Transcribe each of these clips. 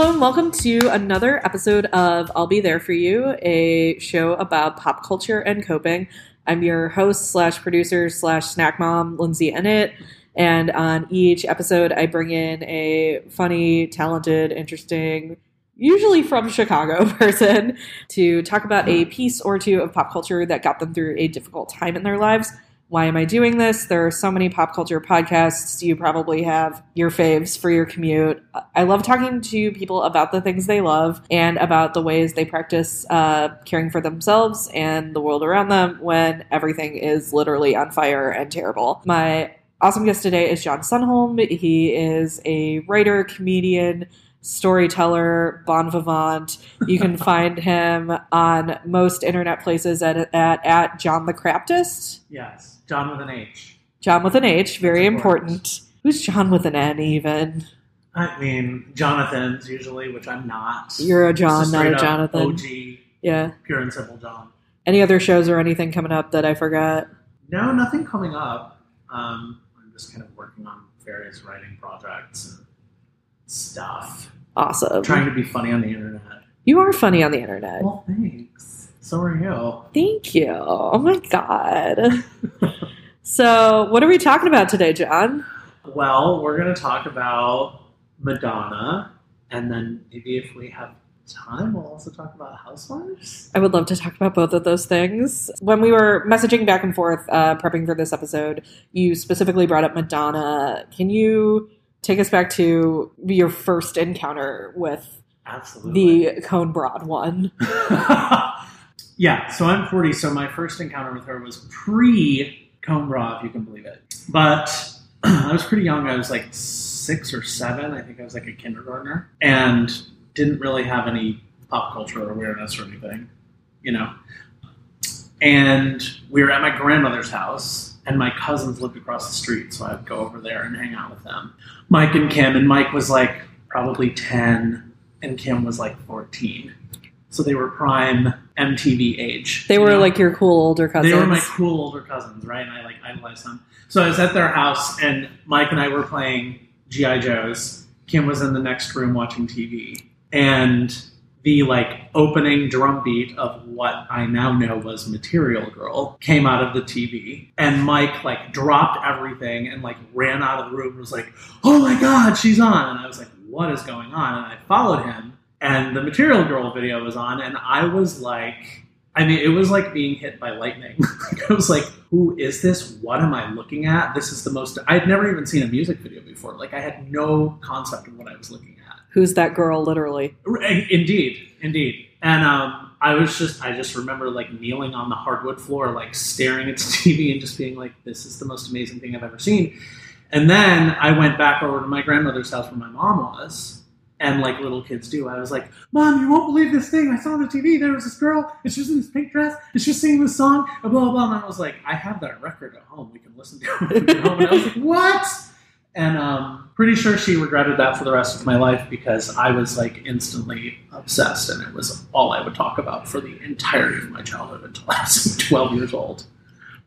Hello and welcome to another episode of I'll Be There For You, a show about pop culture and coping. I'm your host slash producer slash snack mom, Lindsay Ennett. And on each episode, I bring in a funny, talented, interesting, usually from Chicago person to talk about a piece or two of pop culture that got them through a difficult time in their lives. Why am I doing this? There are so many pop culture podcasts. You probably have your faves for your commute. I love talking to people about the things they love and about the ways they practice uh, caring for themselves and the world around them when everything is literally on fire and terrible. My awesome guest today is John Sunholm. He is a writer, comedian, storyteller, bon vivant. You can find him on most internet places at at, at John the Craptist. Yes, John with an H. John with an H, very That's important. important. Who's John with an N even? I mean, Jonathan's usually, which I'm not. You're a John, Just not a Jonathan. OG, Yeah. pure and simple John. Any other shows or anything coming up that I forgot? No, nothing coming up. Um, I'm just kind of working on various writing projects and stuff. Awesome. Trying to be funny on the internet. You are funny on the internet. Well, thanks. So are you. Thank you. Oh my god. so, what are we talking about today, John? Well, we're going to talk about Madonna, and then maybe if we have time, we'll also talk about Housewives. I would love to talk about both of those things. When we were messaging back and forth, uh, prepping for this episode, you specifically brought up Madonna. Can you take us back to your first encounter with Absolutely. the Cone Broad one? yeah, so I'm 40, so my first encounter with her was pre Cone Bra, if you can believe it. But I was pretty young. I was like six or seven. I think I was like a kindergartner. And didn't really have any pop culture awareness or anything, you know. And we were at my grandmother's house, and my cousins lived across the street, so I'd go over there and hang out with them. Mike and Kim, and Mike was like probably 10, and Kim was like 14. So they were prime MTV age. They were know? like your cool older cousins. They were my cool older cousins, right? And I like idolized them. So I was at their house, and Mike and I were playing GI Joes. Kim was in the next room watching TV, and the like opening drum beat of what I now know was Material Girl came out of the TV, and Mike like dropped everything and like ran out of the room. and Was like, "Oh my God, she's on!" And I was like, "What is going on?" And I followed him, and the Material Girl video was on, and I was like. I mean, it was like being hit by lightning. I was like, who is this? What am I looking at? This is the most. I'd never even seen a music video before. Like, I had no concept of what I was looking at. Who's that girl, literally? Indeed, indeed. And um, I was just, I just remember like kneeling on the hardwood floor, like staring at the TV and just being like, this is the most amazing thing I've ever seen. And then I went back over to my grandmother's house where my mom was. And like little kids do, I was like, Mom, you won't believe this thing. I saw on the TV. There was this girl, and she was in this pink dress, and she was singing this song, and blah, blah, blah. And I was like, I have that record at home. We can listen to it get home. And I was like, what? And um, pretty sure she regretted that for the rest of my life because I was like instantly obsessed, and it was all I would talk about for the entirety of my childhood until I was 12 years old.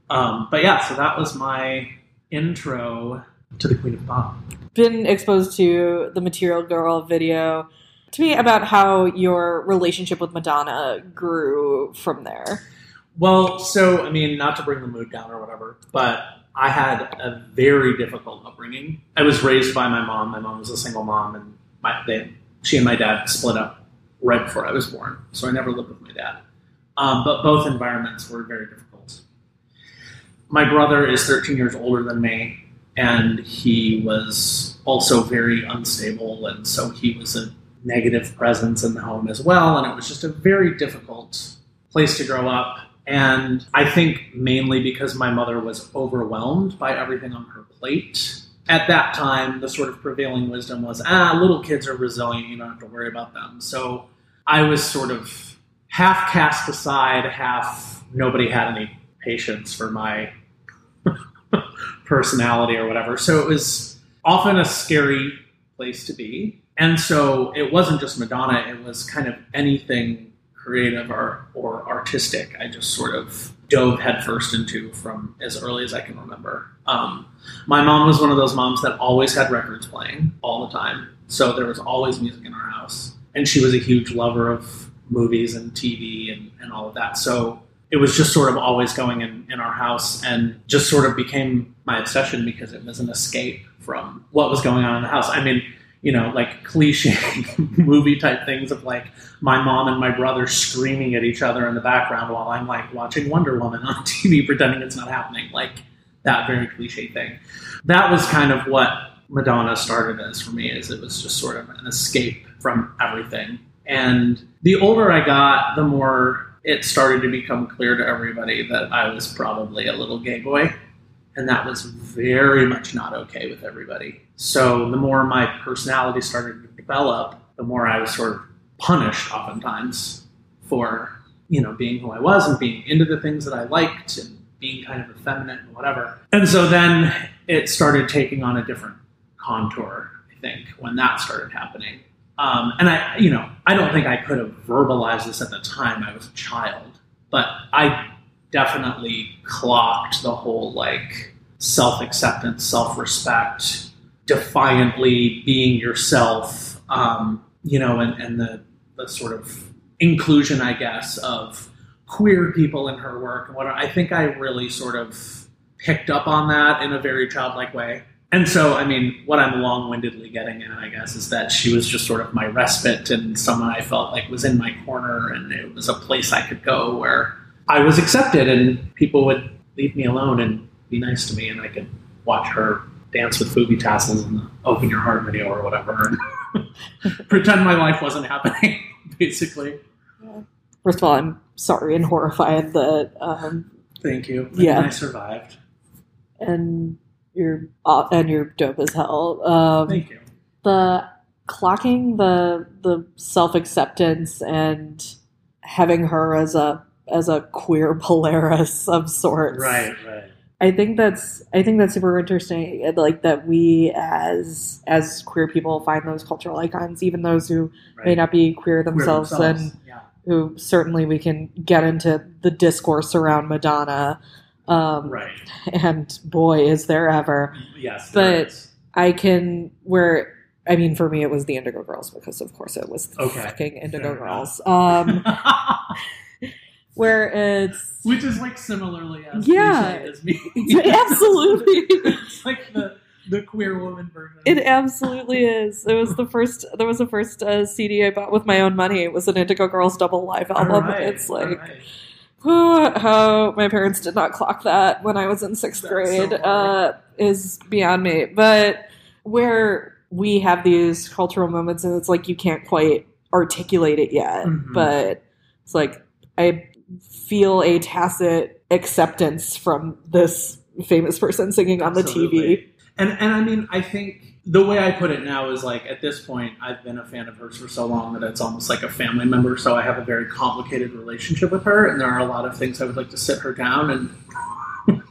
Um, but yeah, so that was my intro to the Queen of Pop. Been exposed to the Material Girl video. To me, about how your relationship with Madonna grew from there. Well, so I mean, not to bring the mood down or whatever, but I had a very difficult upbringing. I was raised by my mom. My mom was a single mom, and my they, she and my dad split up right before I was born, so I never lived with my dad. Um, but both environments were very difficult. My brother is 13 years older than me, and he was also very unstable, and so he was a negative presence in the home as well, and it was just a very difficult place to grow up. And I think mainly because my mother was overwhelmed by everything on her plate. At that time, the sort of prevailing wisdom was, ah, little kids are resilient, you don't have to worry about them. So I was sort of half cast aside, half nobody had any patience for my personality or whatever. So it was often a scary place to be. And so it wasn't just Madonna, it was kind of anything creative or, or artistic. I just sort of dove headfirst into from as early as I can remember. Um, my mom was one of those moms that always had records playing all the time. So there was always music in our house. And she was a huge lover of movies and TV and, and all of that. So it was just sort of always going in, in our house and just sort of became my obsession because it was an escape from what was going on in the house. I mean, you know, like cliche movie type things of like my mom and my brother screaming at each other in the background while I'm like watching Wonder Woman on TV pretending it's not happening. Like that very cliche thing. That was kind of what Madonna started as for me, is it was just sort of an escape from everything. And the older I got, the more it started to become clear to everybody that I was probably a little gay boy. And that was very much not okay with everybody. So the more my personality started to develop, the more I was sort of punished oftentimes for, you know, being who I was and being into the things that I liked and being kind of effeminate and whatever. And so then it started taking on a different contour, I think, when that started happening. Um, and I, you know, I don't think I could have verbalized this at the time. I was a child, but I definitely clocked the whole like self acceptance, self respect, defiantly being yourself, um, you know, and, and the, the sort of inclusion, I guess, of queer people in her work and what I think I really sort of picked up on that in a very childlike way. And so, I mean, what I'm long windedly getting at, I guess, is that she was just sort of my respite and someone I felt like was in my corner and it was a place I could go where I was accepted and people would leave me alone and be nice to me and I could watch her dance with booby tassels in the Open Your Heart video or whatever and pretend my life wasn't happening, basically. First of all, I'm sorry and horrified that um, Thank you. Yeah. I survived. and you're uh, and you're dope as hell. Um, Thank you. the clocking the the self acceptance and having her as a as a queer Polaris of sorts. Right, right. I think that's I think that's super interesting. Like that we as as queer people find those cultural icons, even those who right. may not be queer Queer themselves, and yeah. who certainly we can get into the discourse around Madonna. Um, Right. And boy, is there ever. Yes. But- is. I can where I mean for me it was the Indigo Girls because of course it was the Okay, fucking Indigo fair Girls. Um where it's Which is like similarly as Yeah. as me. absolutely it's like the the queer woman version. it absolutely is. It was the first there was the first uh, CD I bought with my own money. It was an Indigo Girls double live album. right, It's like right. how my parents did not clock that when I was in sixth That's grade so uh, is beyond me. But where we have these cultural moments and it's like you can't quite articulate it yet, Mhm. but it's like I feel a tacit acceptance from this famous person singing on the TV. And and I mean, I think the way I put it now is like at this point, I've been a fan of hers for so long that it's almost like a family member. So I have a very complicated relationship with her, and there are a lot of things I would like to sit her down and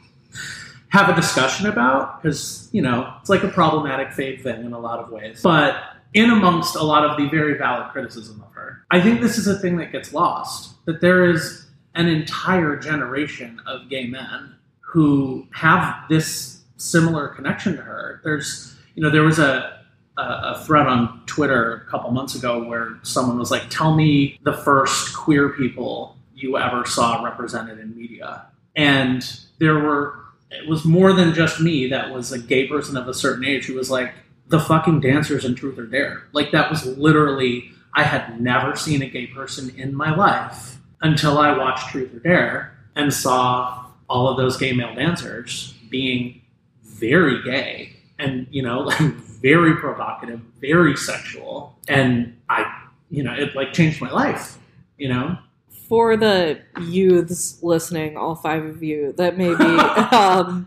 have a discussion about because you know it's like a problematic fave thing in a lot of ways. But in amongst a lot of the very valid criticism of her, I think this is a thing that gets lost. That there is an entire generation of gay men who have this similar connection to her. There's, you know, there was a, a, thread on Twitter a couple months ago where someone was like, "Tell me the first queer people you ever saw represented in media," and there were. It was more than just me that was a gay person of a certain age who was like the fucking dancers in Truth or Dare. Like that was literally I had never seen a gay person in my life until I watched Truth or Dare and saw all of those gay male dancers being very gay and you know like very provocative very sexual and i you know it like changed my life you know For the youths listening, all five of you that may be um,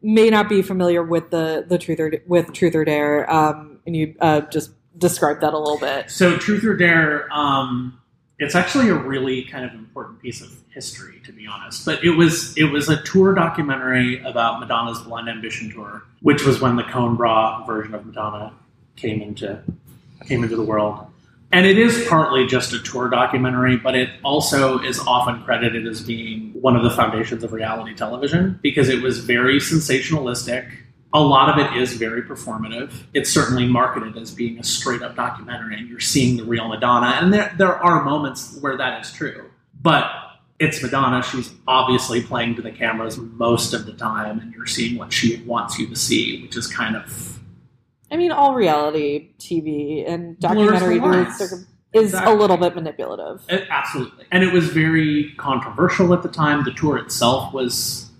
may not be familiar with the the truth or with Truth or Dare, um, and you uh, just describe that a little bit. so truth or dare um it's actually a really kind of important piece of history to be honest but it was it was a tour documentary about madonna's blonde ambition tour which was when the cone bra version of madonna came into came into the world and it is partly just a tour documentary but it also is often credited as being one of the foundations of reality television because it was very sensationalistic a lot of it is very performative. It's certainly marketed as being a straight up documentary, and you're seeing the real Madonna. And there, there are moments where that is true. But it's Madonna. She's obviously playing to the cameras most of the time, and you're seeing what she wants you to see, which is kind of. I mean, all reality TV and documentary lines. is is Exactly. a little bit manipulative. It- absolutely. And it was very controversial at the time. The tour itself was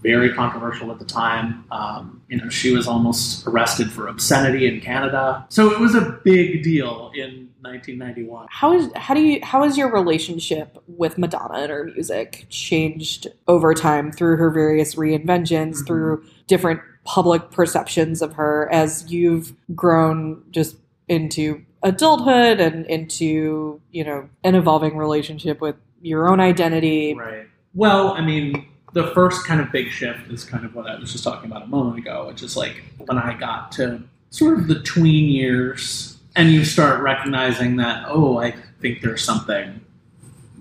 very controversial at the time. Um, you know, she was almost arrested for obscenity in Canada. So it was a big deal in 1991. How is how do you how has your relationship with Madonna and her music changed over time through her various reinventions, Mhm. through different public perceptions of her as you've grown just into adulthood and into, you know, an evolving relationship with your own identity. Right. Well, I mean, the first kind of big shift is kind of what I was just talking about a moment ago, which is like when I got to sort of the tween years and you start recognizing that, oh, I think there's something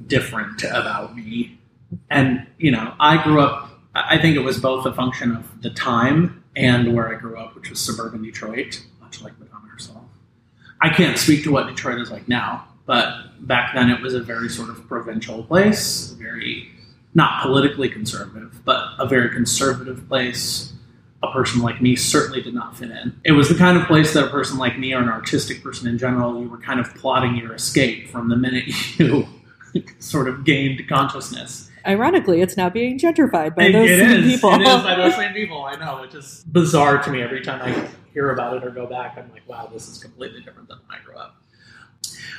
different about me. And, you know, I grew up, I think it was both a function of the time and where I grew up, which was suburban Detroit, much like Madonna herself. I can't speak to what Detroit is like now, but back then it was a very sort of provincial place, very not politically conservative, but a very conservative place. A person like me certainly did not fit in. It was the kind of place that a person like me or an artistic person in general, you were kind of plotting your escape from the minute you sort of gained consciousness. Ironically, it's now being gentrified by It- those it same is. people. It is by those same people. I know, which is bizarre to me every time I hear about it or go back. I'm like, wow, this is completely different than when I grew up.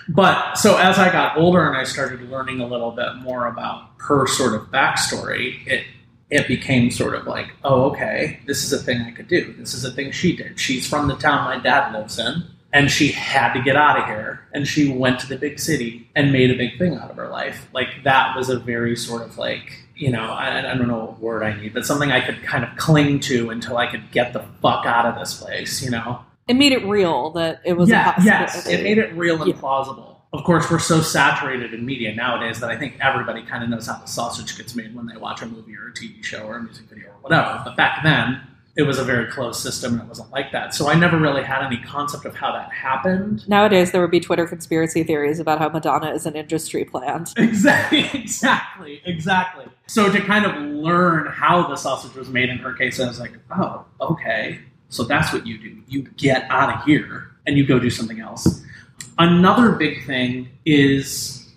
But so as I got older and I started learning a little bit more about her sort of backstory, it it became sort of like, oh, okay, this is a thing I could do. This is a thing she did. She's from the town my dad lives in, and she had to get out of here, and she went to the big city and made a big thing out of her life. Like that was a very sort of like, you know, I, I don't know what word I need, but something I could kind of cling to until I could get the fuck out of this place, you know? It made it real that it was yeah, yes, possibility. it made it real and Yeah. plausible. Of course, we're so saturated in media nowadays that I think everybody kind of knows how the sausage gets made when they watch a movie or a TV show or a music video or whatever. But back then, it was a very closed system and it wasn't like that. So I never really had any concept of how that happened. Nowadays, there would be Twitter conspiracy theories about how Madonna is an industry plant. Exactly, exactly, exactly. So to kind of learn how the sausage was made in her case, I was like, oh, okay. So that's what you do. You get out of here and you go do something else. Another big thing is,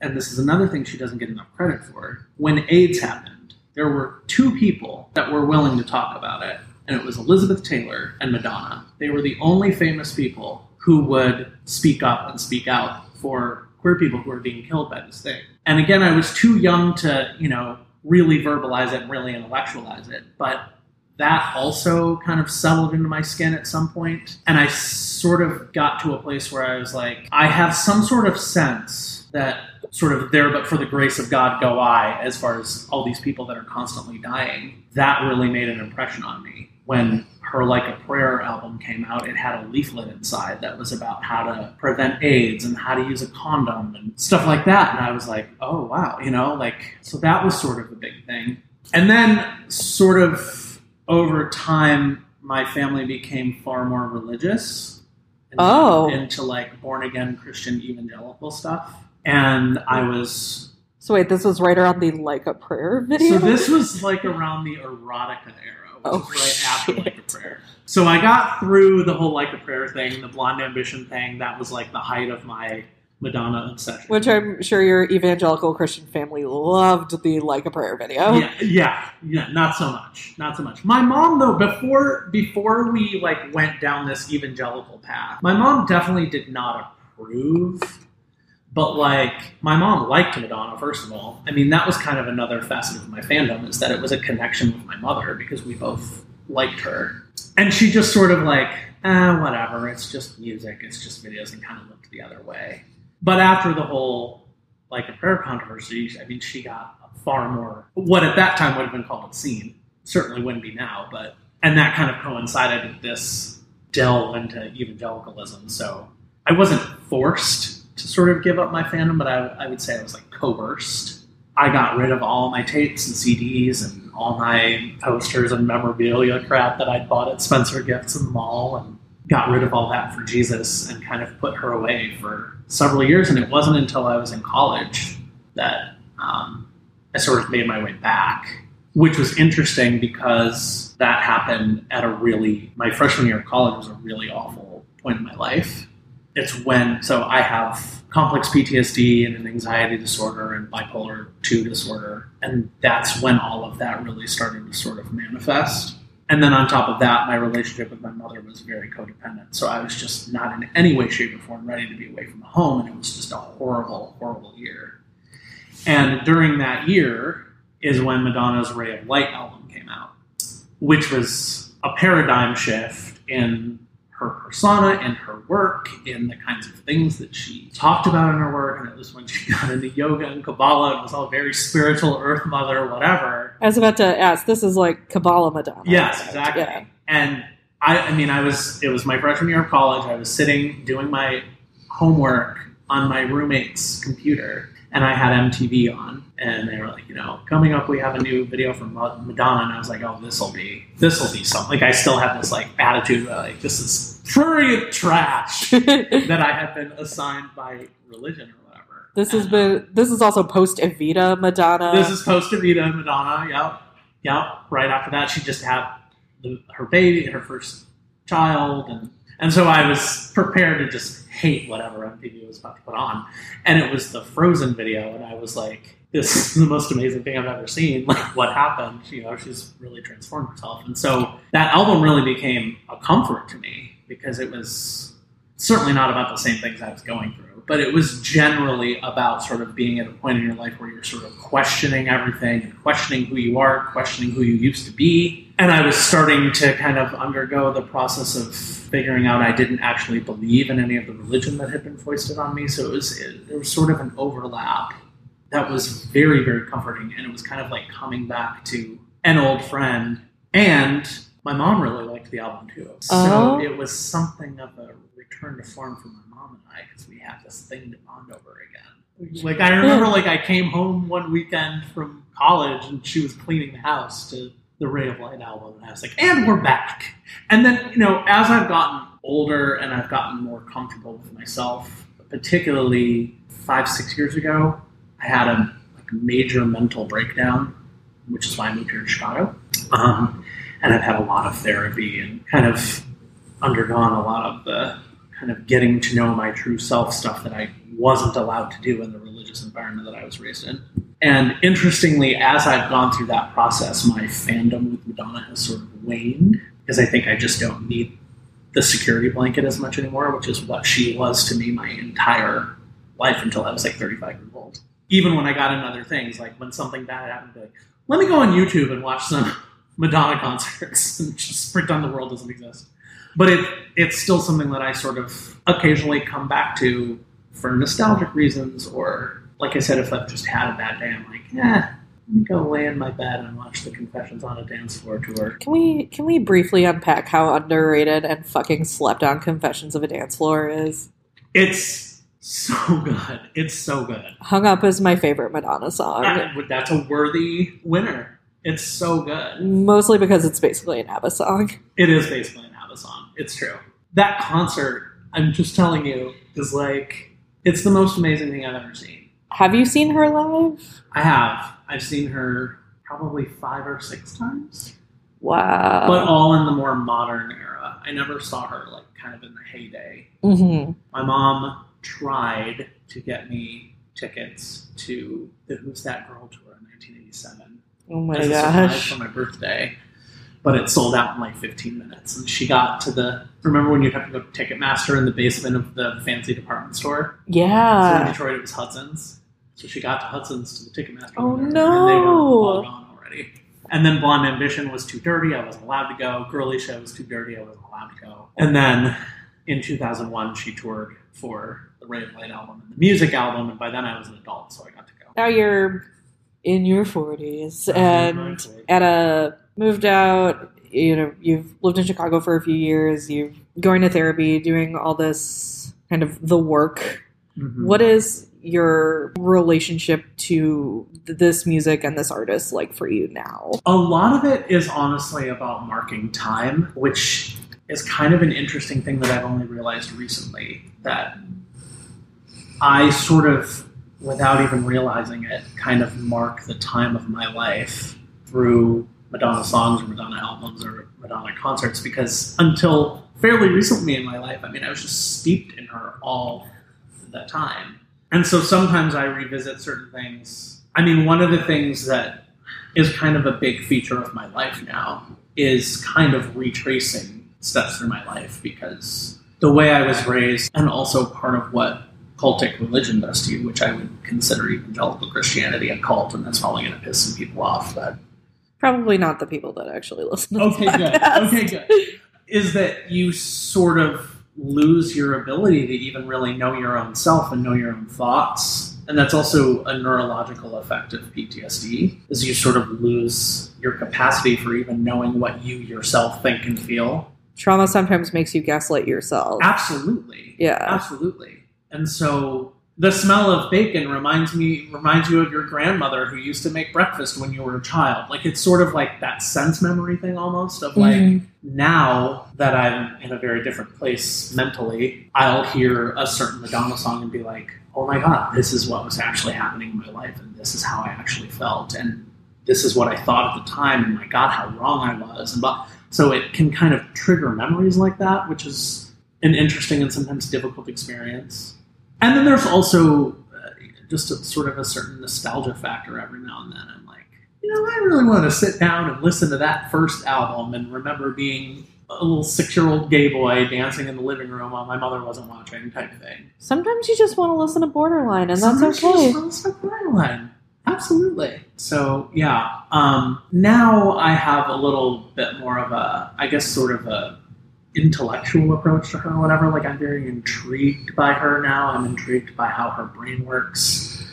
and this is another thing she doesn't get enough credit for, when AIDS happened, there were two people that were willing to talk about it, and it was Elizabeth Taylor and Madonna. They were the only famous people who would speak up and speak out for queer people who were being killed by this thing. And again, I was too young to, you know, really verbalize it and really intellectualize it, but that also kind of settled into my skin at some point. And i sort of got to a place where i was like i have some sort of sense that sort of there but for the grace of god go i as far as all these people that are constantly dying. That really made an impression on me. When her like a prayer album came out it had a leaflet inside that was about how to prevent aids and how to use a condom and stuff like that. And i was like oh wow you know like so that was sort of a big thing. And then sort of over time, my family became far more religious. into- Oh. Into like born again Christian evangelical stuff. And I was. So wait, this was right around the like a prayer video. So this was like around the erotica era, which Oh, right after shit. like a prayer. So I got through the whole like a prayer thing, the blonde ambition thing. That was like the height of my Madonna obsession. which I'm sure your evangelical Christian family loved the like a prayer video. Yeah, yeah, yeah, not so much, not so much. My mom, though, before before we like went down this evangelical path, my mom definitely did not approve. But like, my mom liked Madonna. First of all, I mean, that was kind of another facet of my fandom is that it was a connection with my mother because we both liked her, and she just sort of like, eh, whatever. It's just music. It's just videos, and kind of looked the other way. But after the whole like a prayer controversy, I mean, she got far more what at that time would have been called a scene. Certainly wouldn't be now, but and that kind of coincided with this delve into evangelicalism. So I wasn't forced to sort of give up my fandom, but I, I would say I was like coerced. I got rid of all my tapes and CDs and all my posters and memorabilia crap that I'd bought at Spencer Gifts in the mall and got rid of all that for Jesus and kind of put her away for several years. And it wasn't until I was in college that um, I sort of made my way back, which was interesting because that happened at a really, my freshman year of college was a really awful point in my life. It's when, so I have complex PTSD and an anxiety disorder and bipolar 2 disorder. And that's when all of that really started to sort of manifest. And then on top of that, my relationship with my mother was very codependent. So I was just not in any way, shape, or form ready to be away from home. And it was just a horrible, horrible year. And during that year is when Madonna's Ray of Light album came out, which was a paradigm shift in her persona, and her work, and the kinds of things that she talked about in her work. And it was when she got into yoga and Kabbalah and was all very spiritual, Earth Mother, whatever. I was about to ask, this is like Kabbalah Madonna. Yes, exactly. Yeah. And I, I mean, I was, it was my freshman year of college. I was sitting doing my homework on my roommate's computer and I had MTV on, and they were like, you know, coming up, we have a new video from Madonna, and I was like, oh, this will be, this will be something. Like, I still have this like attitude, where, like, this is pretty trash that I have been assigned by religion or whatever. this has been, um, this is also post Evita Madonna. this is post Evita Madonna. Yep, yep. Right after that, she just had the, her baby, her first child, and and so I was prepared to just hate whatever MTV was about to put on. And it was the Frozen video, and I was like, "This is the most amazing thing I've ever seen." Like, what happened? You know, she's really transformed herself, and so that album really became a comfort to me because it was certainly not about the same things I was going through, but it was generally about sort of being at a point in your life where you're sort of questioning everything and questioning who you are, questioning who you used to be. And I was starting to kind of undergo the process of figuring out I didn't actually believe in any of the religion that had been foisted on me. So it was it, there was sort of an overlap that was very very comforting, and it was kind of like coming back to an old friend. And my mom really liked the album too, so Oh. it was something of a return to form for my mom and I because we have this thing to bond over again. Like I remember, like I came home one weekend from college and she was cleaning the house to the Ray of Light album, and I was like, "And we're back." And then you know, as I've gotten older and I've gotten more comfortable with myself, particularly five six years ago, I had a like major mental breakdown, which is why I moved here to Chicago. Um, and I've had a lot of therapy and kind of undergone a lot of the kind of getting to know my true self stuff that I wasn't allowed to do in the religious environment that I was raised in. And interestingly, as I've gone through that process, my fandom with Madonna has sort of waned because I think I just don't need the security blanket as much anymore, which is what she was to me my entire life until I was like 35 years old. Even when I got into other things, like when something bad happened, like, let me go on YouTube and watch some Madonna concerts and just pretend the world doesn't exist. But it it's still something that I sort of occasionally come back to for nostalgic reasons, or like I said, if I've just had a bad day, I'm like, yeah, let me go lay in my bed and watch the Confessions on a Dance Floor tour. Can we can we briefly unpack how underrated and fucking slept on Confessions of a Dance Floor is? It's so good. It's so good. Hung Up is my favorite Madonna song, I- that's a worthy winner. It's so good. mostly because it's basically an ABBA song. It is basically an ABBA song. It's true. That concert, I'm just telling you, is like it's the most amazing thing I've ever seen. Have you seen her live? I have. I've seen her probably five or six times, Wow. but all in the more modern era. I never saw her like kind of in the heyday. hmm My mom tried to get me tickets to the Who's That Girl tour in 1987 Oh my as gosh. for my birthday, but it sold out in like 15 minutes. And she got to the. Remember when you'd have to go to Ticketmaster in the basement of the fancy department store? Yeah. So in Detroit, it was Hudson's. So she got to Hudson's to the Ticketmaster. Oh, no. And they were all gone already. And then Blonde Ambition was too dirty. I wasn't allowed to go. Girly Show was too dirty. I wasn't allowed to go. And then in 2001, she toured for the Ray of Light album and the music album. And by then, I was an adult, so I got to go. Now you're in your 40s I'm in my and at a moved out, you know, you've lived in Chicago for a few years, you're going to therapy, doing all this kind of the work. Mhm. What is your relationship to this music and this artist like for you now? A lot of it is honestly about marking time, which is kind of an interesting thing that I've only realized recently that I sort of, without even realizing it, kind of mark the time of my life through Madonna songs or Madonna albums or Madonna concerts because until fairly recently in my life, I mean, I was just steeped in her all the time. And so sometimes I revisit certain things. I mean, one of the things that is kind of a big feature of my life now is kind of retracing steps through my life because the way I was raised, and also part of what cultic religion does to you, which I would consider evangelical Christianity a cult, and that's probably going to piss some people off. But Probably not the people that actually listen. To okay, good. Okay, good. Is that you sort of lose your ability to even really know your own self and know your own thoughts. And that's also a neurological effect of PTSD, is you sort of lose your capacity for even knowing what you yourself think and feel. Trauma sometimes makes you gaslight yourself. Absolutely. Yeah. Absolutely. And so the smell of bacon reminds me reminds you of your grandmother who used to make breakfast when you were a child. Like it's sort of like that sense memory thing almost of like Mhm. now that I'm in a very different place mentally, I'll hear a certain Madonna song and be like, "Oh my god, this is what was actually happening in my life and this is how I actually felt and this is what I thought at the time and my god, how wrong I was." And blah. so it can kind of trigger memories like that, which is an interesting and sometimes difficult experience. And then there's also uh, just a, sort of a certain nostalgia factor every now and then. I'm like, you know, I really want to sit down and listen to that first album and remember being a little six year old gay boy dancing in the living room while my mother wasn't watching, type of thing. Sometimes you just want to listen to Borderline, and Sometimes that's you okay. just want to Borderline. Absolutely. So yeah, um, now I have a little bit more of a, I guess, sort of a intellectual approach to her or whatever. Like I'm very intrigued by her now. I'm intrigued by how her brain works.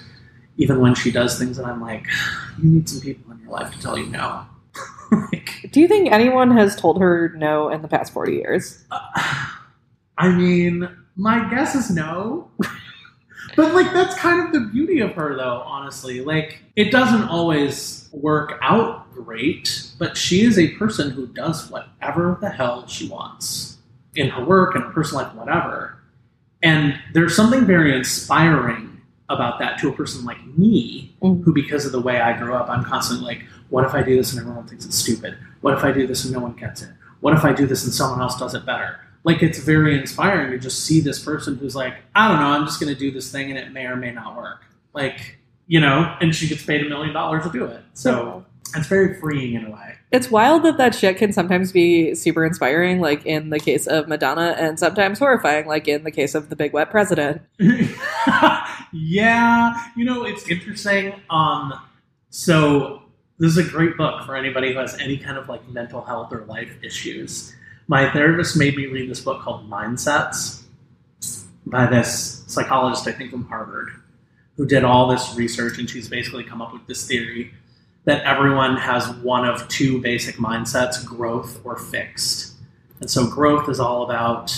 Even when she does things that I'm like, you need some people in your life to tell you no. like, Do you think anyone has told her no in the past 40 years? uh, I mean, my guess is no. but like that's kind of the beauty of her though, honestly. Like it doesn't always work out great, but she is a person who does whatever the hell she wants in her work and her personal life, whatever. And there's something very inspiring about that to a person like me, Mhm. who because of the way I grew up, I'm constantly like, what if I do this and everyone thinks it's stupid? What if I do this and no one gets it? What if I do this and someone else does it better? Like it's very inspiring to just see this person who's like, I don't know, I'm just going to do this thing and it may or may not work. Like, you know, and she gets paid a million dollars to do it. So it's very freeing in a way. It's wild that that shit can sometimes be super inspiring, like in the case of Madonna, and sometimes horrifying, like in the case of the Big Wet President. yeah, you know, it's interesting. Um, so this is a great book for anybody who has any kind of like mental health or life issues. My therapist made me read this book called Mindsets by this psychologist, I think from Harvard, who did all this research, and she's basically come up with this theory that everyone has one of two basic mindsets growth or fixed. And so growth is all about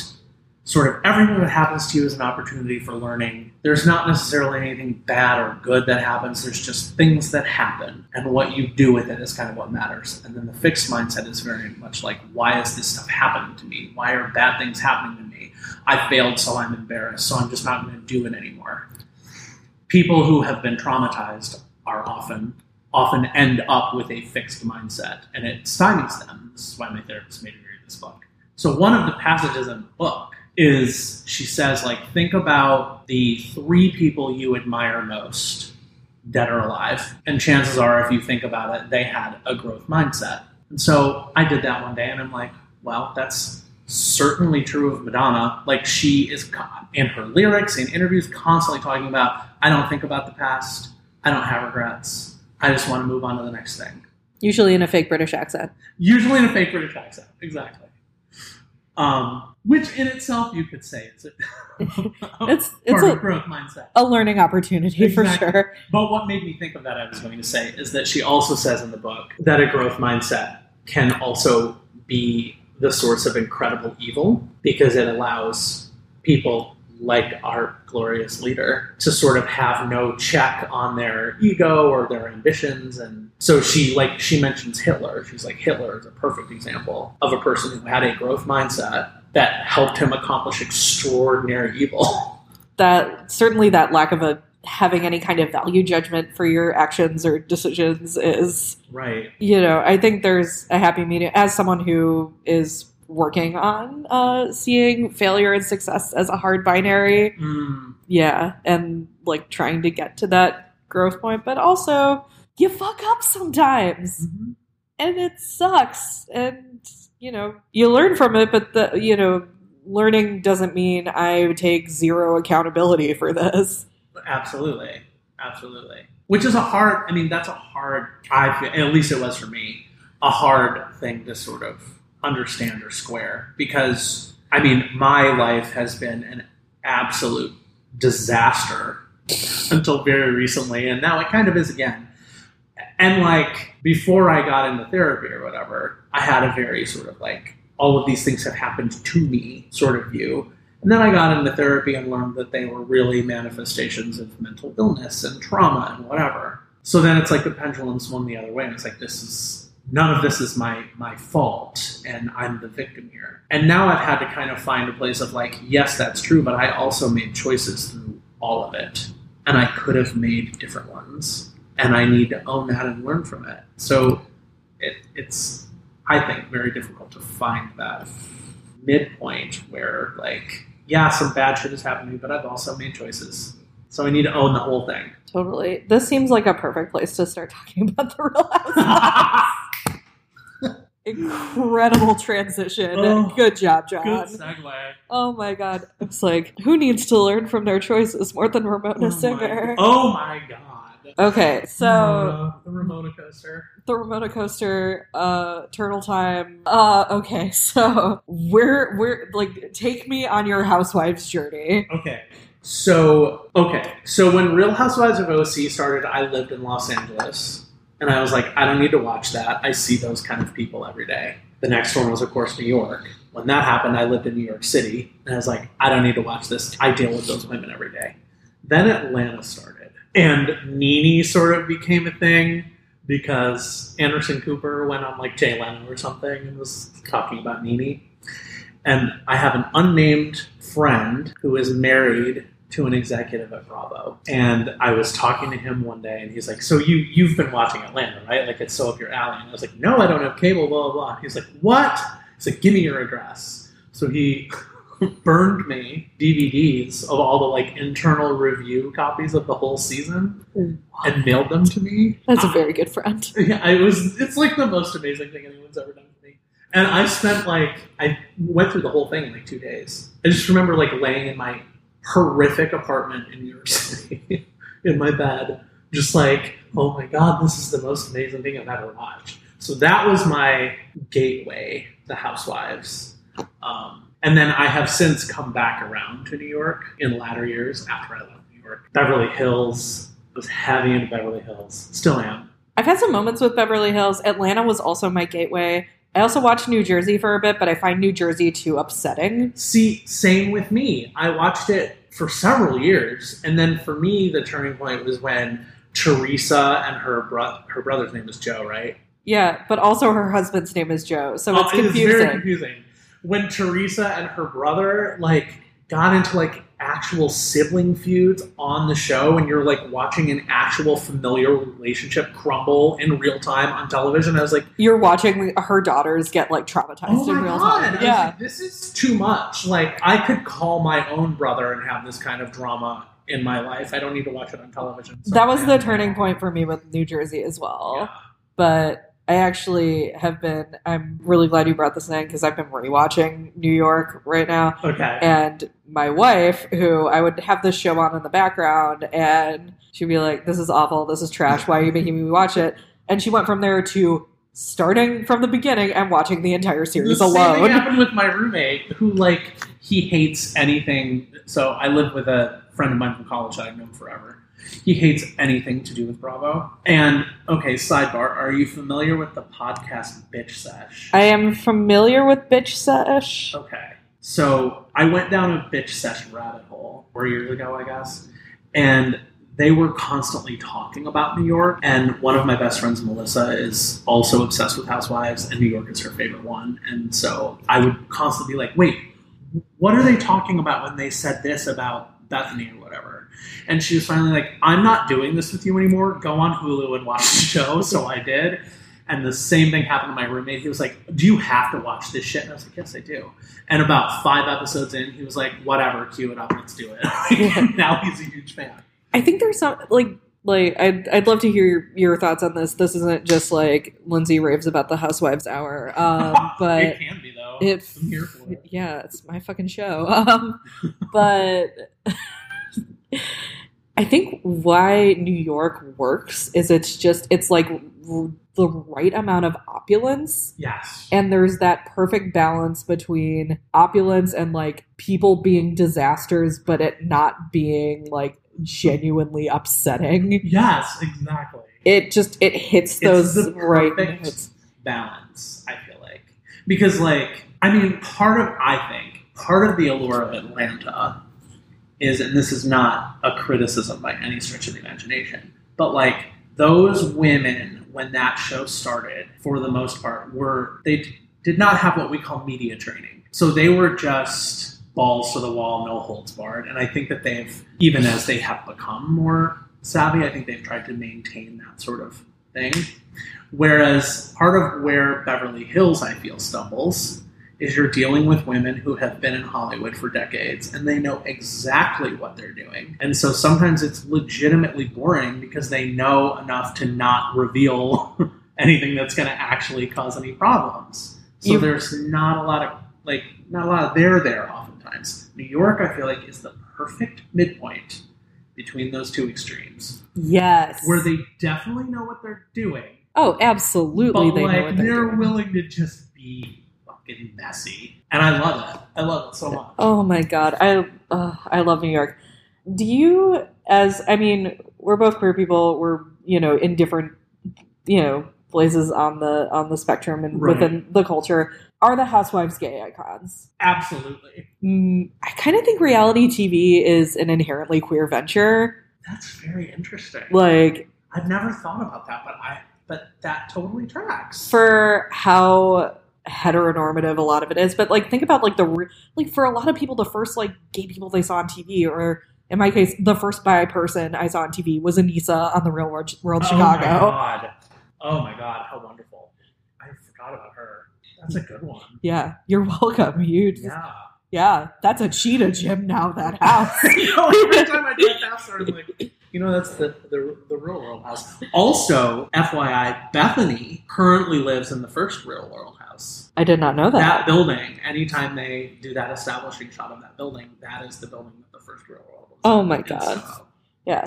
sort of everything that happens to you is an opportunity for learning. There's not necessarily anything bad or good that happens, there's just things that happen. And what you do with it is kind of what matters. And then the fixed mindset is very much like, why is this stuff happening to me? Why are bad things happening to me? I failed, so I'm embarrassed, so I'm just not going to do it anymore. People who have been traumatized are often often end up with a fixed mindset and it stymies them. This is why my therapist made me read this book. So one of the passages in the book is she says like think about the three people you admire most dead or alive and chances are if you think about it they had a growth mindset and so i did that one day and i'm like well that's certainly true of madonna like she is in her lyrics and interviews constantly talking about i don't think about the past i don't have regrets i just want to move on to the next thing Usually in a fake British accent. usually in a fake British accent. Exactly. Um, which in itself you could say is a, It's- it's a- growth mindset. A learning opportunity for sure. But what made me think of that, I was going to say, is that she also says in the book that a growth mindset can also be the source of incredible evil because it allows people like our glorious leader to sort of have no check on their ego or their ambitions. And so she like she mentions hitler. She's like hitler is a perfect example of a person who had a growth mindset that helped him accomplish extraordinary evil. That certainly that lack of a having any kind of value judgment for your actions or decisions is right. you know i think there's a happy medium. As someone who is working on uh, seeing failure and success as a hard binary mm, yeah and like trying to get to that growth point but also you fuck up sometimes mm-hmm. and it sucks and you know you learn from it but the you know learning doesn't mean i take zero accountability for this Absolutely, absolutely. Which is a hard. I mean, that's a hard. I feel, at least it was for me, a hard thing to sort of understand or square because I mean, my life has been an absolute disaster until very recently, and now it kind of is again. And like before I got into therapy or whatever, I had a very sort of like all of these things have happened to me sort of view. And then I got into therapy and learned that they were really manifestations of mental illness and trauma and whatever. So then it's like the pendulum swung the other way, and it's like this is none of this is my my fault, and I'm the victim here. And now I've had to kind of find a place of like, yes, that's true, but I also made choices through all of it, and I could have made different ones, and I need to own that and learn from it. So it, it's I think very difficult to find that midpoint where like yeah, some bad shit has happened to me, but I've also made choices. So I need to own the whole thing. Totally. This seems like a perfect place to start talking about the real housewives. Incredible transition. Oh, Good job, John. Good segue. Oh my god. It's like, who needs to learn from their choices more than Ramona Oh my, Singer? oh my god. Okay, so Ramona, the Ramona coaster. the Ramona coaster, uh, Turtle Time. Uh, okay, so we're we're like, take me on your housewives journey. Okay. So okay. So when Real Housewives of OC started, I lived in Los Angeles, and I was like, I don't need to watch that. I see those kind of people every day. The next one was, of course, New York. When that happened, I lived in New York City, and I was like, I don't need to watch this. I deal with those women every day. Then Atlanta started, and Nene sort of became a thing because Anderson Cooper went on like Jay Leno or something and was talking about Nene. And I have an unnamed friend who is married to an executive at Bravo. And I was talking to him one day and he's like, So you you've been watching Atlanta, right? Like it's so up your alley. And I was like, No, I don't have cable, blah blah blah. He's like, What? He's like, Give me your address. So he burned me DVDs of all the like internal review copies of the whole season mm. and mailed them to me. That's a very good friend. Yeah, it was. It's like the most amazing thing anyone's ever done for me. And I spent like I went through the whole thing in like two days. I just remember like laying in my horrific apartment in New York City in my bed, just like, oh my god, this is the most amazing thing I've ever watched. So that was my gateway, The Housewives. Um, and then I have since come back around to New York in latter years after I left New York. Beverly Hills was heavy into Beverly Hills, still am. I've had some moments with Beverly Hills. Atlanta was also my gateway. I also watched New Jersey for a bit, but I find New Jersey too upsetting. See, same with me. I watched it for several years, and then for me, the turning point was when Teresa and her bro- her brother's name is Joe, right? Yeah, but also her husband's name is Joe, so it's Oh, It confusing. is very confusing. When Teresa and her brother like got into like actual sibling feuds on the show, and you're like watching an actual familiar relationship crumble in real time on television, I was like. You're watching her daughters get like traumatized Oh in my real god! time. Yeah, like, this is too much. Like I could call my own brother and have this kind of drama in my life. I don't need to watch it on television. So that was the turning point for me with New Jersey as well. Yeah. But I actually have been. I'm really glad you brought this in because I've been rewatching New York right now. Okay. And my wife, who I would have this show on in the background, and she'd be like, "This is awful. This is trash. Why are you making me watch it?" And she went from there to starting from the beginning and watching the entire series the Same alone. thing happened with my roommate who like he hates anything. So I live with a friend of mine from college that I've known forever. He hates anything to do with Bravo. And okay, sidebar: Are you familiar with the podcast Bitch Sesh? I am familiar with Bitch Sesh. Okay. So I went down a bitch session rabbit hole four years ago, I guess, and they were constantly talking about New York. And one of my best friends, Melissa, is also obsessed with Housewives, and New York is her favorite one. And so I would constantly be like, wait, what are they talking about when they said this about Bethenny or whatever? And she was finally like, I'm not doing this with you anymore. Go on Hulu and watch the show. So I did. And the same thing happened to my roommate. He was like, Do you have to watch this shit? And I was like, Yes, I do. And about five episodes in, he was like, Whatever, cue it up, let's do it. now he's a huge fan. I think there's some like like I'd I'd love to hear your, your thoughts on this. This isn't just like Lindsay raves about the Housewives Hour, um, but it can be though. if I'm here for it. yeah, it's my fucking show. Um, but I think why New York works is it's just it's like the right amount of opulence Yes. and there's that perfect balance between opulence and like people being disasters but it not being like genuinely upsetting yes, exactly. it just it hits It's those the right notes balance, I feel like. Because like I mean, part of I think part of the allure of Atlanta is and this is not a criticism by any stretch of the imagination, but like those women when that show started, for the most part, were they did not have what we call media training. So they were just balls to the wall, no holds barred. And I think that they've, even as they have become more savvy, I think they've tried to maintain that sort of thing. Whereas part of where Beverly Hills, I feel, stumbles is you're dealing with women who have been in Hollywood for decades and they know exactly what they're doing. And so sometimes it's legitimately boring because they know enough to not reveal anything that's going to actually cause any problems. So You- there's not a lot of like not a lot of there there oftentimes. New York I feel like is the perfect midpoint between those two extremes yes where they definitely know what they're doing oh absolutely but they know what they're. they're doing. willing to just be fucking messy, and I love it. I love it so much. Oh my god, I uh, I love New York. Do you, as I mean, we're both queer people. We're you know in different you know places on the on the spectrum and Right. within the culture. Are the housewives gay icons? Absolutely, Mm, I kind of think reality TV is an inherently queer venture. that's very interesting. Like I've never thought about that, but I but that totally tracks. for how heteronormative a lot of it is but like think about like the like for a lot of people the first like gay people they saw on tv or in my case the first bi person i saw on tv was Aneesa on the real world, world oh my chicago god! Oh my god! How wonderful! I forgot about her. That's a good one. yeah you're welcome you just- Yeah. yeah that's a cheetah gym now that house you know, every time I drive past her, I'm like, you know, that's the, the the real world house. Also, FYI, Bethenny currently lives in the first real world i did not know that, that building, anytime they do that establishing shot of that building, that is the building that the first real world was. Oh my God. yeah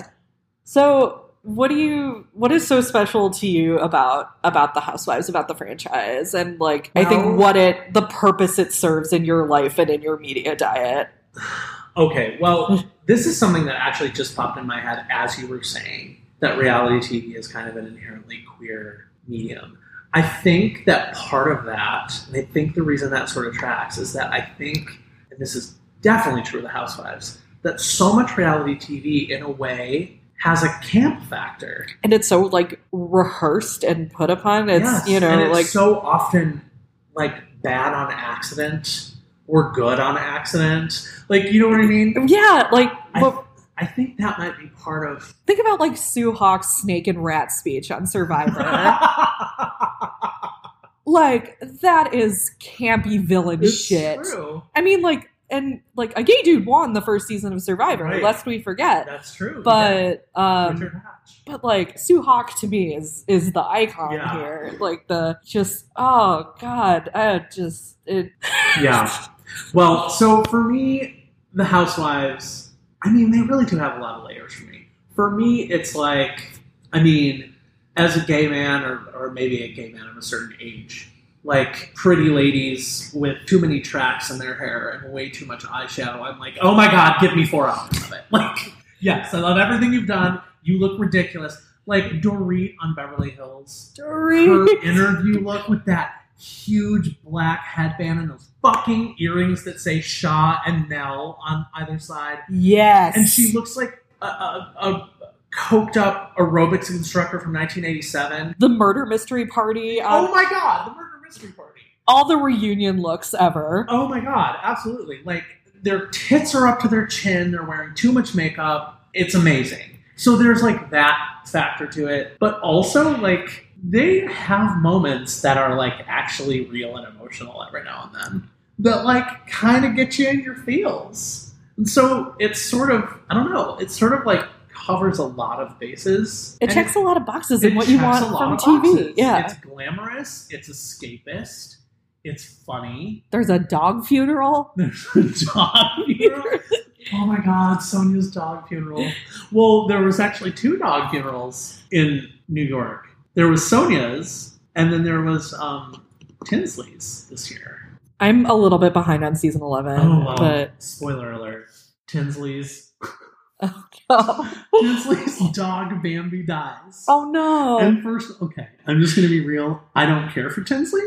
so what do you what is so special to you about about the housewives about the franchise and like i think what it the purpose it serves in your life and in your media diet okay, well, this is something that actually just popped in my head as you were saying that reality TV is kind of an inherently queer medium. I think that part of that, and I think the reason that sort of tracks is that I think, and this is definitely true of the Housewives, that so much reality TV in a way has a camp factor. and it's so like rehearsed and put upon it's Yes, you know and it's like so often like bad on accident or good on accident. Like you know what I mean? yeah like I- but I think that might be part of think about like sue hawk's snake and rat speech on survivor like that is campy villain It's shit True. i mean like and like a gay dude won the first season of survivor Right. lest we forget That's true. but yeah. um but like Sue Hawk to me is is the icon Yeah. here. Like the just oh god, I just it Yeah. Well, so for me, the Housewives, I mean, they really do have a lot of layers for me. For me, it's like, I mean, as a gay man, or, or maybe a gay man of a certain age, like pretty ladies with too many tracks in their hair and way too much eyeshadow, I'm like, oh my god, give me four hours of it. Like, yes, I love everything you've done. You look ridiculous. Like Dorit on Beverly Hills. her interview look with that huge black headband and those fucking earrings that say Shaw and Nell on either side. Yes. And she looks like a, a, a coked up aerobics instructor from 1987. the murder mystery party. Oh Um, my god, the murder mystery party. all the reunion looks ever. Oh my god, absolutely. Like their tits are up to their chin, they're wearing too much makeup. It's amazing. So there's like that factor to it, but also like they have moments that are like actually real and emotional every now and then that like kind of get you in your feels. And so it's sort of I don't know, it's sort of like covers a lot of bases. It checks a lot of boxes it in what you want a lot from of TV. boxes. Yeah. It's glamorous, it's escapist, it's funny. There's a dog funeral. There's a dog funeral. Oh my god, Sonja's dog funeral. Well, there was actually two dog funerals in New York. There was Sonja's, and then there was um, Tinsley's this year. I'm a little bit behind on season 11, Oh, wow. but Spoiler alert. Tinsley's oh, Tinsley's dog Bambi dies. oh no. And first, okay, I'm just going to be real. I don't care for Tinsley.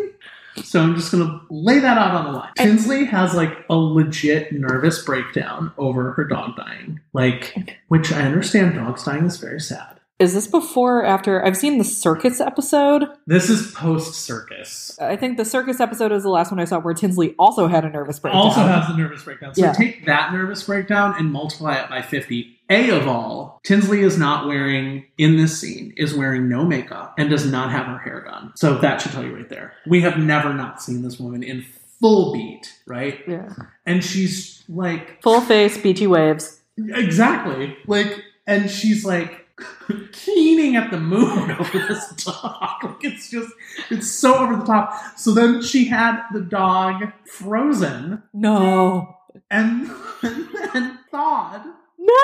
So I'm just going to lay that out on the line. Tinsley has like a legit nervous breakdown over her dog dying. Like, which I understand dogs dying is very sad. Is this before or after? I've seen the circus episode. This is post circus. I think the circus episode is the last one I saw where Tinsley also had a nervous breakdown. Also has the nervous breakdown. So Yeah. take that nervous breakdown and multiply it by 50. A of all, Tinsley is not wearing, in this scene, is wearing no makeup and does not have her hair done. So that should tell you right there. We have never not seen this woman in full beat, right? yeah. And she's like, Full face, beachy waves. exactly. Like, and she's like, keening at the moon over this dog. Like, it's just, it's so over the top. So then she had the dog frozen No. and, and then thawed. No.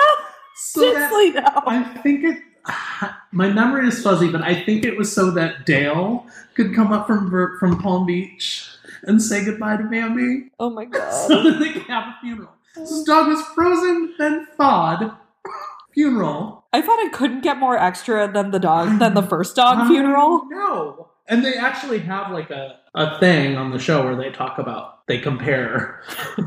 So that no. I think it. My memory is fuzzy, but I think it was so that Dale could come up from from Palm Beach and say goodbye to Bambi, oh my so god. that they could have a funeral. So this dog was frozen, then thawed. Funeral. I thought it couldn't get more extra than the dog than the first dog funeral. No. And they actually have like a, a thing on the show where they talk about they compare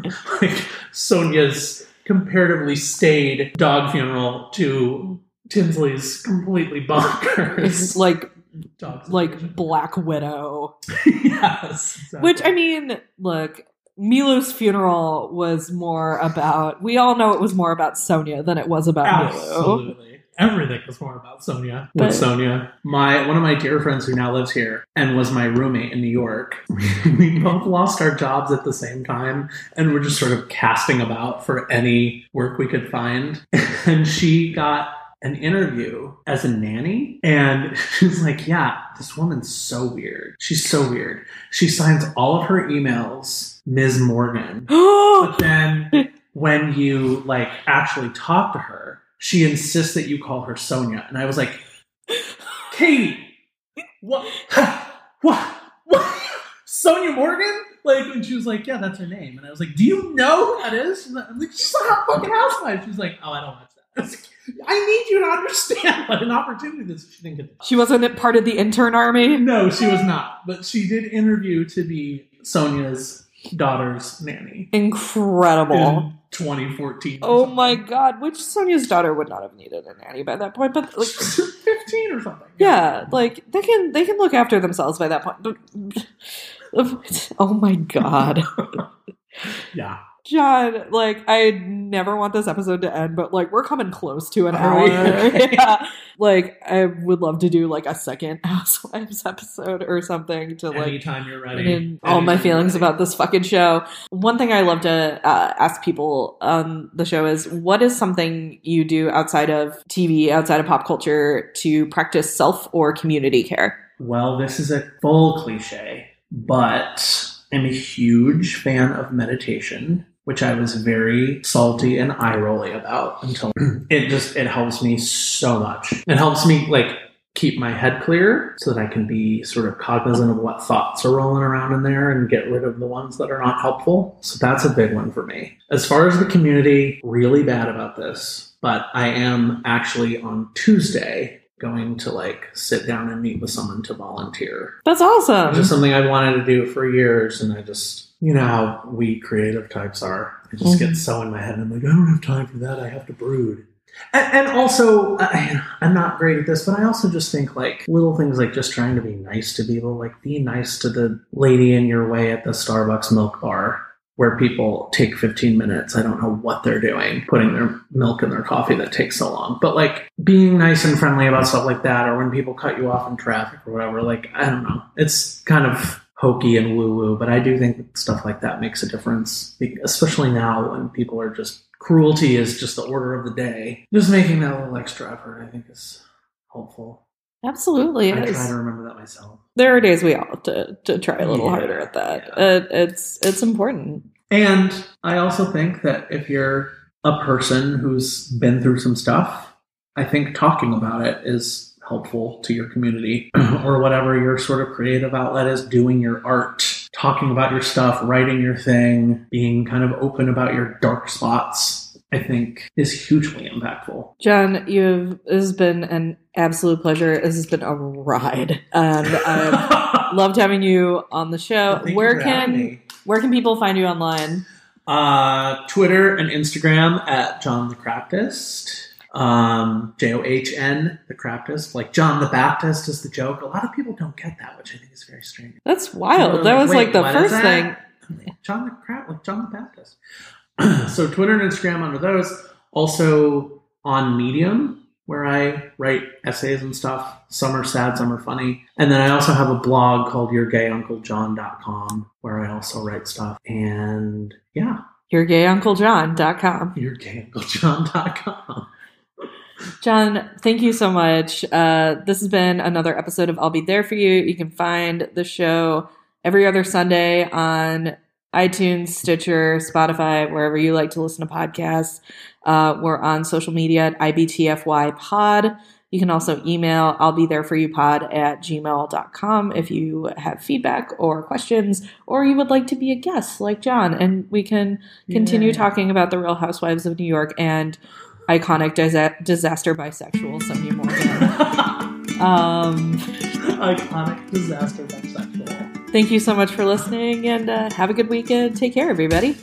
like Sonja's comparatively staid dog funeral to Tinsley's completely bonkers It's like dog like. Black Widow. yes. exactly. Which I mean, look, Milo's funeral was more about. We all know it was more about Sonja than it was about Milo. Absolutely. Everything was more about Sonja. But- With Sonja. My one of my dear friends who now lives here and was my roommate in New York. we both lost our jobs at the same time and we're just sort of casting about for any work we could find. And she got an interview as a nanny and she's like, Yeah, this woman's so weird. She's so weird. She signs all of her emails Ms. Morgan. But then when you like actually talk to her, she insists that you call her Sonja. And I was like, Katie, what? What? What? Sonja Morgan? Like, and she was like, yeah, that's her name. And I was like, do you know who that is? I'm like, she's not a fucking housewife. She was like, oh, I don't watch that. I, like, I need you to understand what an opportunity this is. She didn't get she wasn't part of the intern army. No, she was not. But she did interview to be Sonja's daughter's nanny Incredible. in 2014. Oh my god, which Sonja's daughter would not have needed a nanny by that point, but like 15 or something. yeah, like they can they can look after themselves by that point. Oh my god. Yeah. John, like I never want this episode to end, but like we're coming close to an hour. yeah. Like I would love to do like a second Housewives episode or something to like Anytime you're ready. in all my feelings about this fucking show. One thing I love to uh, ask people on the show is what is something you do outside of TV, outside of pop culture to practice self or community care? Well, this is a full cliche, but I'm a huge fan of meditation, which I was very salty and eye rolly about until it just it helps me so much. It helps me like keep my head clear so that I can be sort of cognizant of what thoughts are rolling around in there and get rid of the ones that are not helpful. So that's a big one for me. As far as the community, really bad about this, but I am actually on Tuesday going to like sit down and meet with someone to volunteer. That's It's awesome. just something I wanted to do for years, and I just, you know how we creative types are. I just Mhm. get so in my head. And I'm like, I don't have time for that. I have to brood. And, and also, I, I'm not great at this, but I also just think like little things like just trying to be nice to people, like be nice to the lady in your way at the Starbucks milk bar where people take 15 minutes. I don't know what they're doing, putting their milk in their coffee that takes so long. But like being nice and friendly about stuff like that, or when people cut you off in traffic or whatever, like, I don't know. It's kind of hokey and woo woo, but I do think that stuff like that makes a difference, especially now when people are just cruelty is just the order of the day. Just making that little extra effort, I think, is helpful. Absolutely. I is. try to remember that myself. There are days we all have to, to try a little Yeah, harder at that. yeah. It, it's it's important. And I also think that if you're a person who's been through some stuff, I think talking about it is helpful to your community or whatever your sort of creative outlet is, doing your art, talking about your stuff, writing your thing, being kind of open about your dark spots, I think is hugely impactful. John, you've this has been an absolute pleasure. This has been a ride, um, and I've loved having you on the show. You where can. Where can people find you online? Uh, Twitter and Instagram at John the Craptist. Um, J O H N the Craptist. Like John the Baptist is the joke. A lot of people don't get that, which I think is very strange. That's wild. People That are was like the first that?" thing. John the Crap, like John the Baptist. so Twitter and Instagram under those. Also on Medium, where I write essays and stuff. Some are sad, some are funny. And then I also have a blog called YourGayUncleJohn.com where I also write stuff. And yeah, YourGayUncleJohn.com. YourGayUncleJohn.com. John, thank you so much. Uh, this has been another episode of I'll Be There For You. You can find the show every other Sunday on iTunes, Stitcher, Spotify, wherever you like to listen to podcasts. Uh, we're on social media at IBTFY Pod. You can also email I'll be there for you pod at gmail.com if you have feedback or questions, or you would like to be a guest like John, and we can continue Yeah. talking about the Real Housewives of New York and iconic disa- disaster bisexual Sonja Morgan. um, Iconic disaster bisexual. Thank you so much for listening and uh, have a good weekend. Take care, everybody.